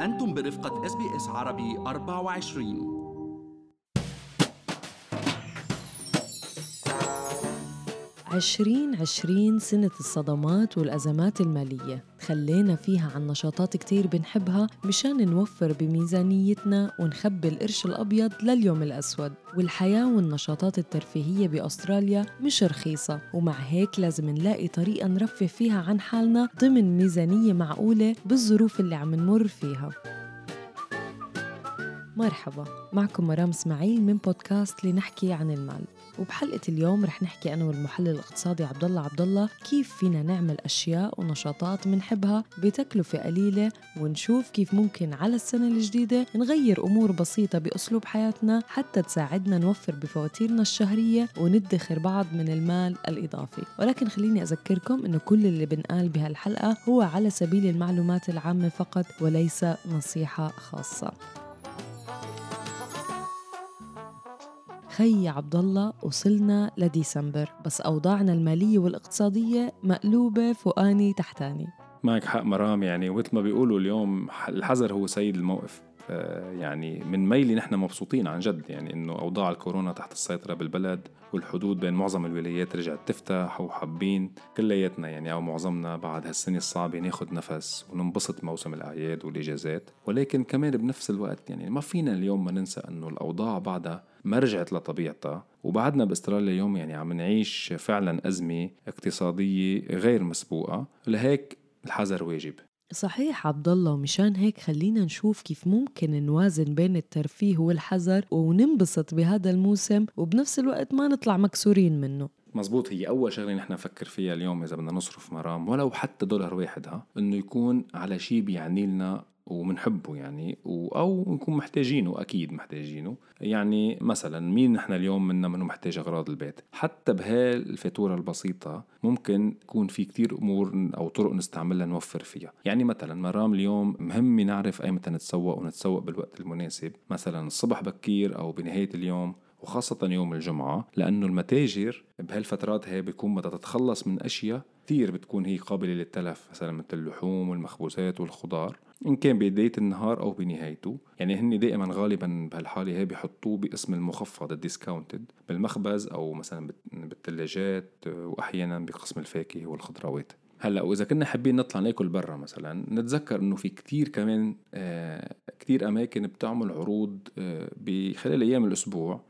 أنتم برفقة SBS عربي 24 عشرين عشرين سنة الصدمات والأزمات المالية. خلينا فيها عن نشاطات كتير بنحبها مشان نوفر بميزانيتنا ونخبي القرش الأبيض لليوم الأسود. والحياة والنشاطات الترفيهية بأستراليا مش رخيصة ومع هيك لازم نلاقي طريقة نرفه فيها عن حالنا ضمن ميزانية معقولة بالظروف اللي عم نمر فيها. مرحبا معكم مرام إسماعيل من بودكاست لنحكي عن المال. وبحلقة اليوم رح نحكي أنا والمحلل الاقتصادي عبد الله عبد الله كيف فينا نعمل أشياء ونشاطات بنحبها بتكلفة قليلة ونشوف كيف ممكن على السنة الجديدة نغير أمور بسيطة بأسلوب حياتنا حتى تساعدنا نوفر بفواتيرنا الشهرية وندخر بعض من المال الإضافي. ولكن خليني أذكركم أنه كل اللي بنقال بهالحلقة هو على سبيل المعلومات العامة فقط وليس نصيحة خاصة. خي عبد الله وصلنا لديسمبر بس أوضاعنا المالية والاقتصادية مقلوبة فوقاني تحتاني. معك حق مرام. يعني ومثل ما بيقولوا اليوم الحذر هو سيد الموقف. يعني من ميلي نحن مبسوطين عن جد يعني إنه أوضاع الكورونا تحت السيطرة بالبلد والحدود بين معظم الولايات رجعت تفتح وحابين كلياتنا يعني أو معظمنا بعد هالسنة الصعبة ناخذ نفس وننبسط موسم الأعياد والإجازات. ولكن كمان بنفس الوقت يعني ما فينا اليوم ما ننسى إنه الأوضاع بعدها ما رجعت لطبيعتها. وبعدنا بأستراليا اليوم يعني عم نعيش فعلا أزمة اقتصادية غير مسبوقة. لهيك الحذر واجب. صحيح عبد الله ومشان هيك خلينا نشوف كيف ممكن نوازن بين الترفيه والحذر وننبسط بهذا الموسم وبنفس الوقت ما نطلع مكسورين منه. مزبوط هي أول شغلة نحن نفكر فيها اليوم إذا بدنا نصرف مرام ولو حتى دولار واحد ها إنه يكون على شيء بيعني لنا وبنحبه يعني أو نكون محتاجينه أكيد محتاجينه يعني مثلا مين نحن اليوم منا منه محتاج أغراض البيت؟ حتى بهالفاتوره البسيطة ممكن يكون في كتير أمور أو طرق نستعملها نوفر فيها. يعني مثلا مرام اليوم مهم نعرف ايمتى نتسوق ونتسوق بالوقت المناسب. مثلا الصبح بكير أو بنهاية اليوم وخاصة يوم الجمعة لأنه المتاجر بهالفترات هي بيكون بدها تتخلص من أشياء كثير بتكون هي قابلة للتلف مثلا مثل اللحوم والمخبوزات والخضار. إن كان بداية النهار أو بنهايته يعني هن دائما غالبا بهالحالة هي بيحطوه باسم المخفض الديسكاونتد بالمخبز أو مثلا بالثلاجات وأحيانا بقسم الفاكهة والخضروات. هلأ وإذا كنا حابين نطلع ناكل برا مثلا نتذكر إنه في كتير كمان آه كتير أماكن بتعمل عروض آه بخلال أيام الأسبوع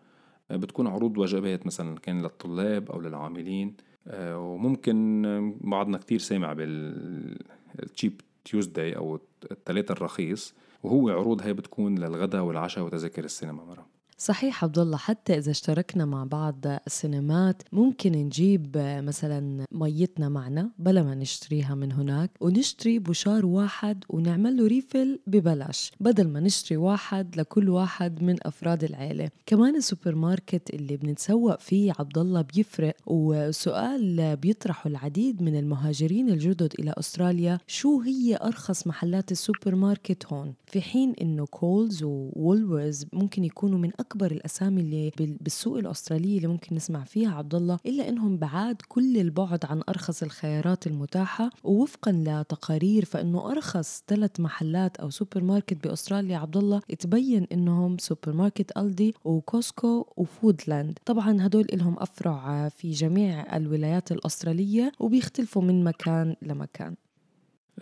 آه بتكون عروض وجبات مثلا كان للطلاب أو للعاملين آه وممكن بعضنا كتير سامع بال cheap Tuesday أو الثلاثة الرخيص وهو عروض هي بتكون للغداء والعشاء وتذاكر السينما مرة. صحيح عبد الله حتى إذا اشتركنا مع بعض السينمات ممكن نجيب مثلا ميتنا معنا بلا ما نشتريها من هناك ونشتري بشار واحد ونعمل له refill ببلاش بدل ما نشتري واحد لكل واحد من أفراد العيلة. كمان السوبر ماركت اللي بنتسوق فيه عبد الله بيفرق وسؤال بيطرحه العديد من المهاجرين الجدد إلى أستراليا شو هي أرخص محلات السوبر ماركت هون؟ في حين إنه Coles و Woolworths ممكن يكونوا من اكبر الأسامي اللي بالسوق الاستراليه اللي ممكن نسمع فيها عبد الله إلا إنهم بعاد كل البعد عن أرخص الخيارات المتاحة ووفقا لتقارير فإنه أرخص ثلاث محلات أو سوبر ماركت بأستراليا عبد الله تبين إنهم سوبر ماركت ALDI و Costco و Foodland طبعا هدول لهم أفرع في جميع الولايات الأسترالية وبيختلفوا من مكان لمكان.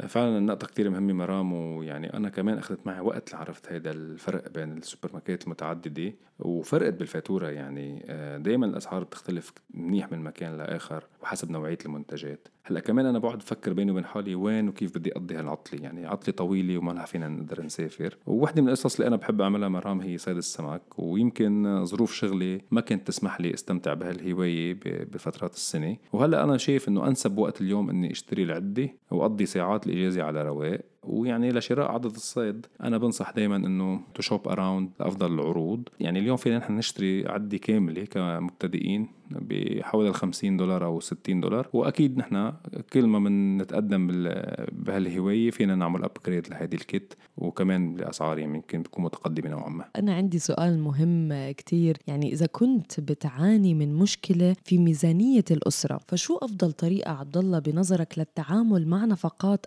فعلا النقطة كتير مهمة مرام ويعني أنا كمان أخذت معي وقت لعرفت هيدا الفرق بين السوبر ماركت المتعددة وفرقت بالفاتورة يعني. آه، دايما الأسعار بتختلف منيح من مكان لآخر. وحسب نوعية المنتجات. هلأ كمان أنا بقعد بفكر بيني وبين حالي وين وكيف بدي أقضي هالعطلة يعني عطلة طويلة وما فينا نقدر نسافر. ووحدة من القصص اللي أنا بحب أعملها مرام هي صيد السمك. ويمكن ظروف شغلي ما كانت تسمح لي أستمتع بهالهواية بفترات السنة. وهلأ أنا شايف إنه أنسب وقت اليوم إني أشتري العدة وأقضي ساعات الإجازة على رواق. ويعني لشراء عدد الصيد. أنا بنصح دائما إنه to shop around لأفضل العروض. يعني اليوم فينا نحن نشتري عدة كامله كمبتدئين بحوالي ال 50 دولار أو 60 دولار. وأكيد نحن كل ما بنتقدم بهالهواية فينا نعمل ابجريد لهيدي الكيت. وكمان باسعار يعني يمكن بتكون متقدمة نوعا ما. أنا عندي سؤال مهم كتير. يعني إذا كنت بتعاني من مشكلة في ميزانية الأسرة فشو أفضل طريقة عبد الله بنظرك للتعامل مع نفقات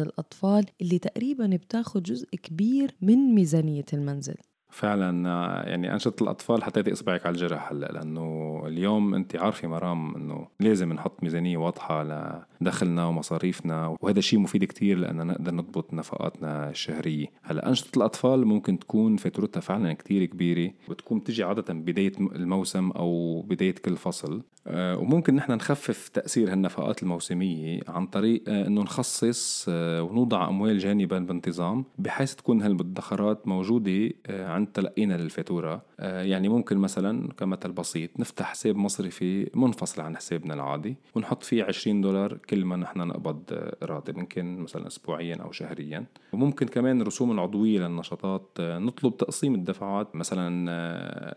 الاطفال الأطفال اللي تقريبا بتاخد جزء كبير من ميزانية المنزل؟ فعلا يعني أنشطة الأطفال حطيتي إصبعك على الجرح هلأ لأنه اليوم انت عارفة مرام إنه لازم نحط ميزانية واضحة لدخلنا ومصاريفنا وهذا شيء مفيد كتير لأن نقدر نضبط نفقاتنا الشهرية. هلأ أنشطة الأطفال ممكن تكون فاتورتها فعلا كتير كبيرة بتكون بتجي عادة بداية الموسم أو بداية كل فصل. آه، وممكن نحن نخفف تأثير هالنفقات الموسمية عن طريق آه، إنه نخصص آه، ونوضع أموال جانبا بانتظام بحيث تكون هالمدخرات موجودة عند تلقينا للفاتورة. آه، يعني ممكن مثلا كمثل بسيط نفتح حساب مصرفي منفصل عن حسابنا العادي ونحط فيه 20 دولار كل ما نحن نقبض آه، راتب يمكن مثلا اسبوعيا أو شهريا. وممكن كمان الرسوم العضوية للنشاطات آه، نطلب تقسيم الدفعات. مثلا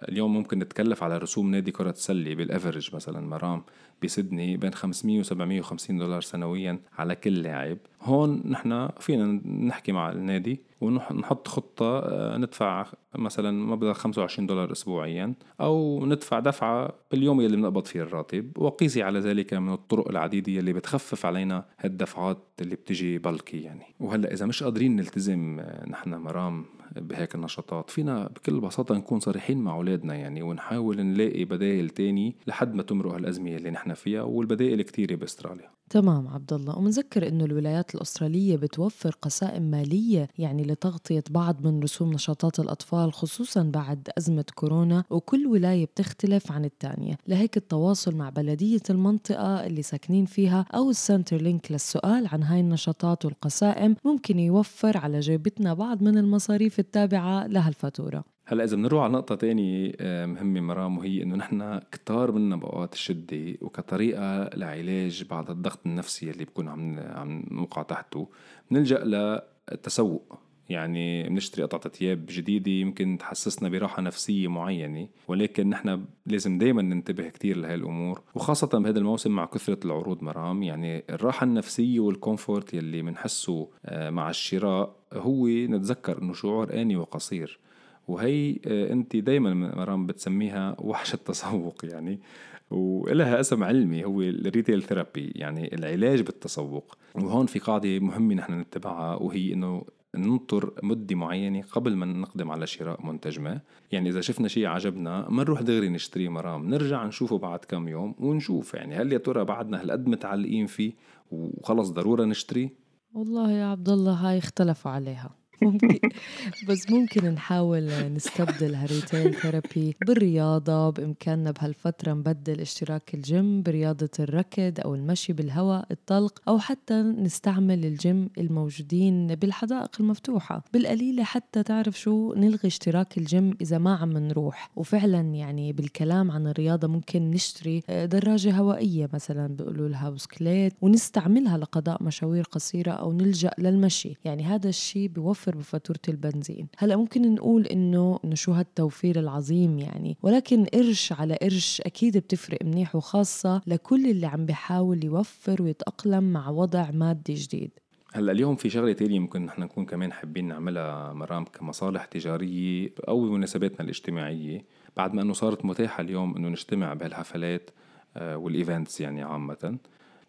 اليوم ممكن نتكلف على رسوم نادي كرة السلة بالافرج مثلا. مرام بسدني بين 500 و 750 دولار سنويا على كل لاعب. هون نحن فينا نحكي مع النادي ونحط خطة آه، ندفع مثلا مبلغ 25 دولار أسبوعيا أو ندفع دفعة باليوم يلي بنقبض فيه الراتب. وقيسي على ذلك من الطرق العديدة يلي بتخفف علينا هالدفعات اللي بتجي بلكي يعني. وهلأ إذا مش قادرين نلتزم آه، نحن مرام بهيك النشاطات. فينا بكل بساطة نكون صريحين مع أولادنا يعني ونحاول نلاقي بدائل تاني لحد ما تمرق هالأزمة اللي نحن فيها والبدائل كتيرة بأستراليا. تمام عبد الله. ومنذكر إنه الولايات الأسترالية بتوفر قسائم مالية يعني لتغطية بعض من رسوم نشاطات الأطفال خصوصا بعد أزمة كورونا وكل ولاية بتختلف عن الثانية لهيك التواصل مع بلدية المنطقة اللي ساكنين فيها أو ال Centrelink للسؤال عن هاي النشاطات والقسائم ممكن يوفر على جيبتنا بعض من المصاريف التابعة لهالفاتورة هلأ إذا بنروح على نقطة تانية آه، مهمة مرام وهي إنه نحن كتار منا بأوقات الشدة وكطريقة لعلاج بعض الضغط النفسي اللي بكون عم عم نوقع تحته. بنلجأ للتسوق. يعني بنشتري قطعة ثياب جديدة يمكن تحسسنا براحة نفسية معينة ولكن نحن لازم دايما ننتبه كتير لهي الأمور وخاصة بهذا الموسم مع كثرة العروض مرام. يعني الراحة النفسية والكومفورت يلي بنحسه آه، مع الشراء هو نتذكر إنه شعور آني وقصير. وهي آه، أنت دايما مرام بتسميها وحش التسوق يعني. ولها اسم علمي هو ال retail therapy يعني العلاج بالتسوق. وهون في قاعدة مهمة نحن نتبعها وهي إنه ننطر مدة معينة قبل ما نقدم على شراء منتج ما. يعني إذا شفنا شيء عجبنا ما نروح دغري نشتريه مرام نرجع نشوفه بعد كم يوم ونشوف يعني هل يا ترى بعدنا هالقد متعلقين فيه؟ وخلص ضرورة نشتريه. والله يا عبد الله هاي اختلفوا عليها. ممكن. بس ممكن نحاول نستبدل هال retail therapy بالرياضة بإمكاننا بهالفترة نبدل اشتراك الجيم برياضة الركض أو المشي بالهواء الطلق أو حتى نستعمل الجيم الموجودين بالحدائق المفتوحة. بالقليلة حتى تعرف شو نلغي اشتراك الجيم إذا ما عم نروح. وفعلا يعني بالكلام عن الرياضة ممكن نشتري دراجة هوائية مثلا بيقولوا لها بسكليت ونستعملها لقضاء مشاوير قصيرة أو نلجأ للمشي. يعني هذا الشيء بوفر بيوفر بفاتورة البنزين. هلا ممكن نقول إنه إنه شو هالتوفير العظيم يعني. ولكن قرش على قرش أكيد بتفرق منيح وخاصة لكل اللي عم بيحاول يوفر ويتأقلم مع وضع مادي جديد. هلا اليوم في شغلة تانية ممكن نحن نكون كمان حابين نعملها مرام كمصالح تجارية أو بمناسباتنا الاجتماعية. بعد ما إنه صارت متاحة اليوم إنه نجتمع بهالحفلات آه، وال events يعني عامة.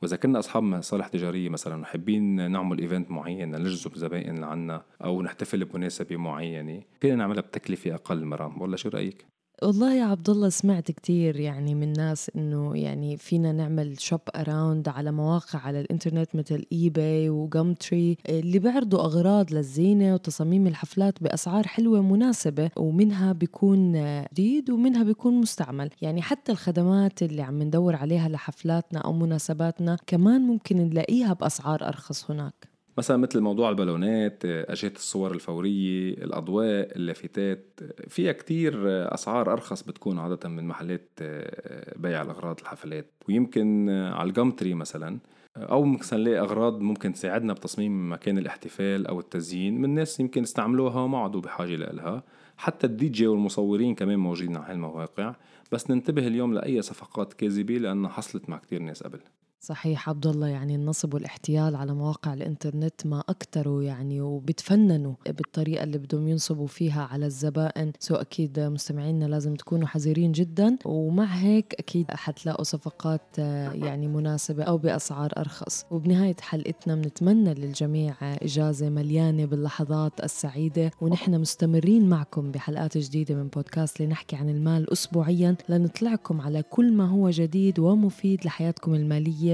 وإذا كنا أصحاب مصالح تجاريه مثلا وحابين نعمل event معين نجذب زبائن لعنا أو نحتفل بمناسبة معينة فينا نعملها بتكلفة أقل مرام ولا شو رأيك؟ والله يا عبد الله سمعت كثير يعني من ناس إنه يعني فينا نعمل shop around على مواقع على الإنترنت مثل eBay و Gumtree اللي بيعرضوا أغراض للزينة وتصاميم الحفلات بأسعار حلوة مناسبة ومنها بيكون جديد ومنها بيكون مستعمل. يعني حتى الخدمات اللي عم ندور عليها لحفلاتنا أو مناسباتنا كمان ممكن نلاقيها بأسعار أرخص هناك. مثلا مثل موضوع البالونات أجهزة الصور الفورية الأضواء اللافتات فيها كتير أسعار أرخص بتكون عادة من محلات بيع الأغراض الحفلات. ويمكن على ال Gumtree مثلا أو ممكن نلاقي أغراض ممكن تساعدنا بتصميم مكان الاحتفال أو التزيين من ناس يمكن استعملوها وما عادوا بحاجة لها حتى الدي جي والمصورين كمان موجودين على هالمواقع. بس ننتبه اليوم لأي صفقات كاذبة لأنها حصلت مع كتير ناس قبل. صحيح عبد الله يعني النصب والاحتيال على مواقع الإنترنت ما أكثروا يعني وبتفننوا بالطريقة اللي بدهم ينصبوا فيها على الزبائن. so أكيد مستمعينا لازم تكونوا حذرين جدا ومع هيك أكيد حتلاقوا صفقات آه، يعني مناسبة أو بأسعار أرخص. وبنهاية حلقتنا بنتمنى للجميع إجازة مليانة باللحظات السعيدة ونحن مستمرين معكم بحلقات جديدة من بودكاست لنحكي عن المال اسبوعيا لنطلعكم على كل ما هو جديد ومفيد لحياتكم المالية.